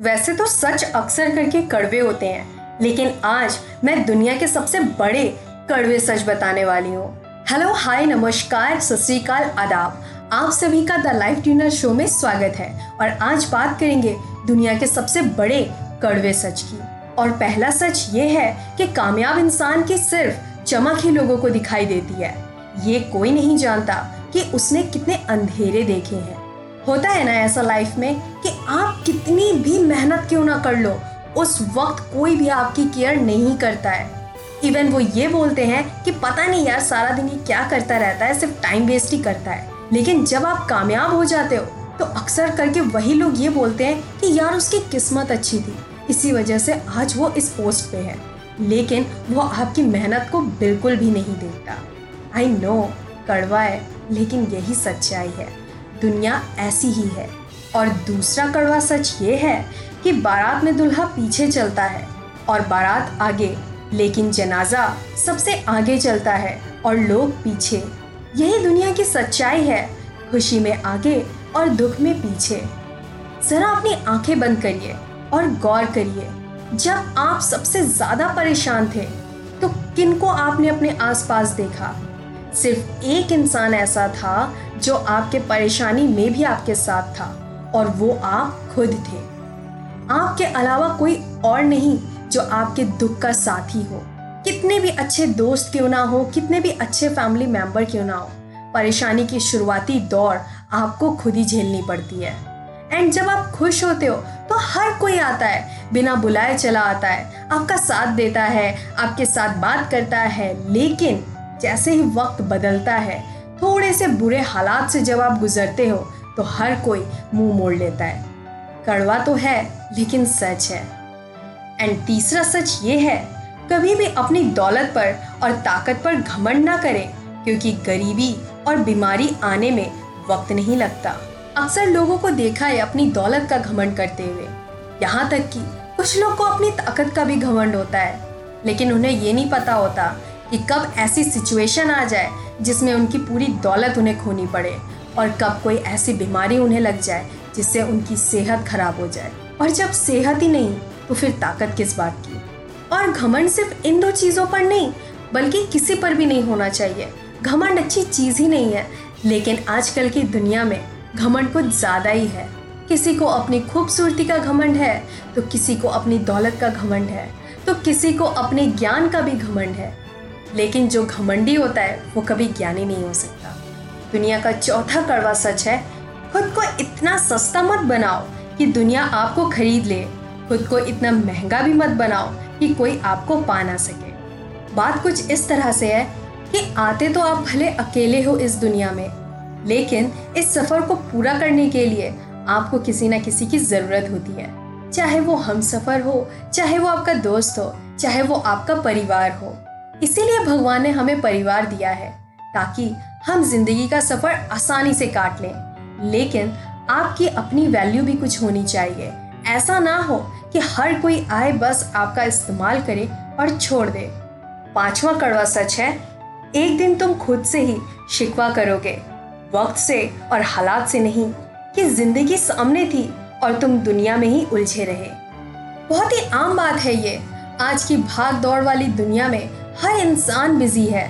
वैसे तो सच अक्सर करके कड़वे होते हैं, लेकिन आज मैं दुनिया के सबसे बड़े कड़वे सच बताने वाली हूँ। हेलो हाय नमस्कार, सत आदाब। आप सभी का द लाइफ ट्यूनर शो में स्वागत है, और आज बात करेंगे दुनिया के सबसे बड़े कड़वे सच की। और पहला सच ये है कि कामयाब इंसान की सिर्फ़ चमक ही लोगों को दिखाई देती है। ये कोई नहीं जानता कि उसने कितने अंधेरे देखे हैं। होता है ना ऐसा लाइफ में कि आप कितनी भी मेहनत क्यों ना कर लो, उस वक्त कोई भी आपकी केयर नहीं करता है। इवन वो ये बोलते हैं कि पता नहीं यार सारा दिन ये क्या करता रहता है, सिर्फ़ टाइम वेस्ट ही करता है। लेकिन जब आप कामयाब हो जाते हो तो अक्सर करके वही लोग ये बोलते हैं कि यार उसकी किस्मत अच्छी थी, इसी वजह से आज वो इस पोस्ट पे है। लेकिन वो आपकी मेहनत को बिल्कुल भी नहीं देखता। आई नो कड़वा है, लेकिन यही सच्चाई है। दुनिया ऐसी ही है। और दूसरा कड़वा सच ये है कि बारात में दुल्हा पीछे चलता है और बारात आगे, लेकिन जनाजा सबसे आगे चलता है और लोग पीछे। यही दुनिया की सच्चाई है, खुशी में आगे और दुख में पीछे। जरा अपनी आँखें बंद करिए और गौर करिए, जब आप सबसे ज़्यादा परेशान थे तो किनको आपने अपने आसपास देखा? सिर्फ़ एक इंसान ऐसा था जो आपके परेशानी में भी आपके साथ था, और वो आप खुद थे। आपके अलावा कोई और नहीं जो आपके दुख का साथी हो। कितने भी अच्छे दोस्त क्यों ना हो, कितने भी अच्छे फैमिली मेंबर क्यों ना हो, परेशानी की शुरुआती दौर आपको खुद ही झेलनी पड़ती है। एंड जब आप खुश होते हो तो हर कोई आता है, बिना बुलाए चला आता है, आपका साथ देता है, आपके साथ बात करता है, लेकिन जैसे ही वक्त बदलता है, थोड़े से बुरे हालात से जब आप गुजरते हो तो हर कोई मुँह मोड़ लेता है। कड़वा तो है, लेकिन सच है। एंड तीसरा सच ये है, कभी भी अपनी दौलत पर और ताकत पर घमंड ना करें, क्योंकि गरीबी और बीमारी आने में वक्त नहीं लगता। अक्सर लोगों को देखा है अपनी दौलत का घमंड करते हुए। यहाँ तक कि कुछ लोग को अपनी ताकत का भी घमंड होता है, लेकिन उन्हें ये नहीं पता होता कि कब ऐसी सिचुएशन आ जाए जिसमें उनकी पूरी दौलत उन्हें खोनी पड़े और कब कोई ऐसी बीमारी उन्हें लग जाए जिससे उनकी सेहत खराब हो जाए। और जब सेहत ही नहीं तो फिर ताकत किस बात की? और घमंड सिर्फ़ इन दो चीज़ों पर नहीं, बल्कि किसी पर भी नहीं होना चाहिए। घमंड अच्छी चीज़ ही नहीं है, लेकिन आजकल की दुनिया में घमंड कुछ ज़्यादा ही है। किसी को अपनी खूबसूरती का घमंड है तो किसी को अपनी दौलत का घमंड है तो किसी को अपने ज्ञान का भी घमंड है। लेकिन जो घमंडी होता है, वो कभी ज्ञानी नहीं हो सकता। दुनिया का चौथा कड़वा सच है, खुद को इतना सस्ता मत बनाओ कि दुनिया आपको खरीद ले। खुद को इतना महँगा भी मत बनाओ कि कोई आपको पा ना सके। बात कुछ इस तरह से है कि आते तो आप भले अकेले हो इस दुनिया में, लेकिन इस सफ़र को पूरा करने के लिए आपको किसी ना किसी की ज़रूरत होती है। चाहे वो हम सफ़र हो, चाहे वो आपका दोस्त हो, चाहे वो आपका परिवार हो। इसीलिए भगवान ने हमें परिवार दिया है ताकि हम ज़िंदगी का सफ़र आसानी से काट लें। लेकिन आपकी अपनी वैल्यू भी कुछ होनी चाहिए। ऐसा ना हो कि हर कोई आए बस आपका इस्तेमाल करे और छोड़ दे। पांचवा कड़वा सच है, एक दिन तुम खुद से ही शिकवा करोगे। वक्त से और हालात से नहीं कि ज़िंदगी सामने थी और तुम दुनिया में ही उलझे रहे। बहुत ही आम बात है ये। आज की भाग दौड़ वाली दुनिया में हर इंसान बिज़ी है।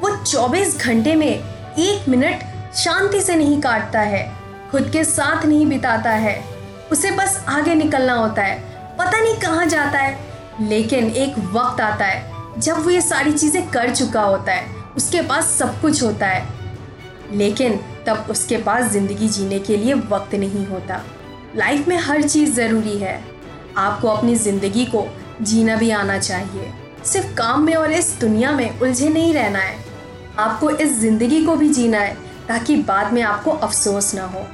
वो 24 घंटे में एक मिनट शांति से नहीं काटता है, खुद के साथ नहीं बिताता है। उसे बस आगे निकलना होता है, पता नहीं कहाँ जाता है, लेकिन एक वक्त आता है, जब वो ये सारी चीज़ें कर चुका होता है, उसके पास सब कुछ होता है। लेकिन तब उसके पास ज़िंदगी जीने के लिए वक्त नहीं होता। लाइफ में हर चीज़ ज़रूरी है। आपको अपनी ज़िंदगी को जीना भी आना चाहिए। सिर्फ़ काम में और इस दुनिया में उलझे नहीं रहना है। आपको इस ज़िंदगी को भी जीना है, ताकि बाद में आपको अफसोस ना हो।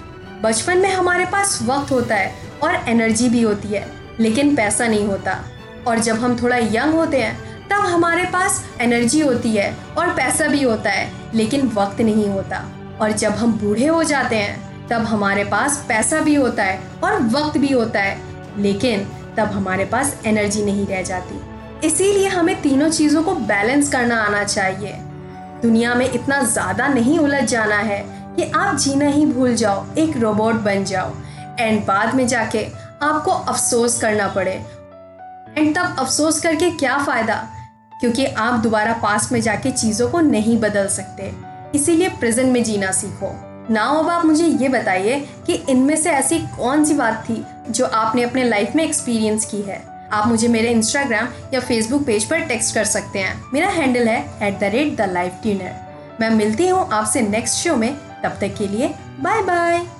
बचपन में हमारे पास वक्त होता है और एनर्जी भी होती है, लेकिन पैसा नहीं होता। और जब हम थोड़ा यंग होते हैं, तब हमारे पास एनर्जी होती है और पैसा भी होता है, लेकिन वक्त नहीं होता। और जब हम बूढ़े हो जाते हैं, तब हमारे पास पैसा भी होता है और वक्त भी होता है, लेकिन तब हमारे पास एनर्जी नहीं रह जाती। इसीलिए हमें तीनों चीज़ों को बैलेंस करना आना चाहिए। दुनिया में इतना ज़्यादा नहीं उलझ जाना है कि आप जीना ही भूल जाओ, एक रोबोट बन जाओ। एंड बाद में जाके आपको अफसोस करना पड़े। एंड तब अफसोस करके क्या फ़ायदा? क्योंकि आप दोबारा पास्ट में जाके चीज़ों को नहीं बदल सकते। इसीलिए प्रेजेंट में जीना सीखो। नाउ अब आप मुझे ये बताइए कि इनमें से ऐसी कौन सी बात थी जो आपने अपने लाइफ में एक्सपीरियंस की है? आप मुझे मेरे इंस्टाग्राम या फेसबुक पेज पर टेक्स्ट कर सकते हैं। मेरा हैंडल है at the rate the life tuner मैं मिलती हूँ आपसे नेक्स्ट शो में। तब तक के लिए बाय बाय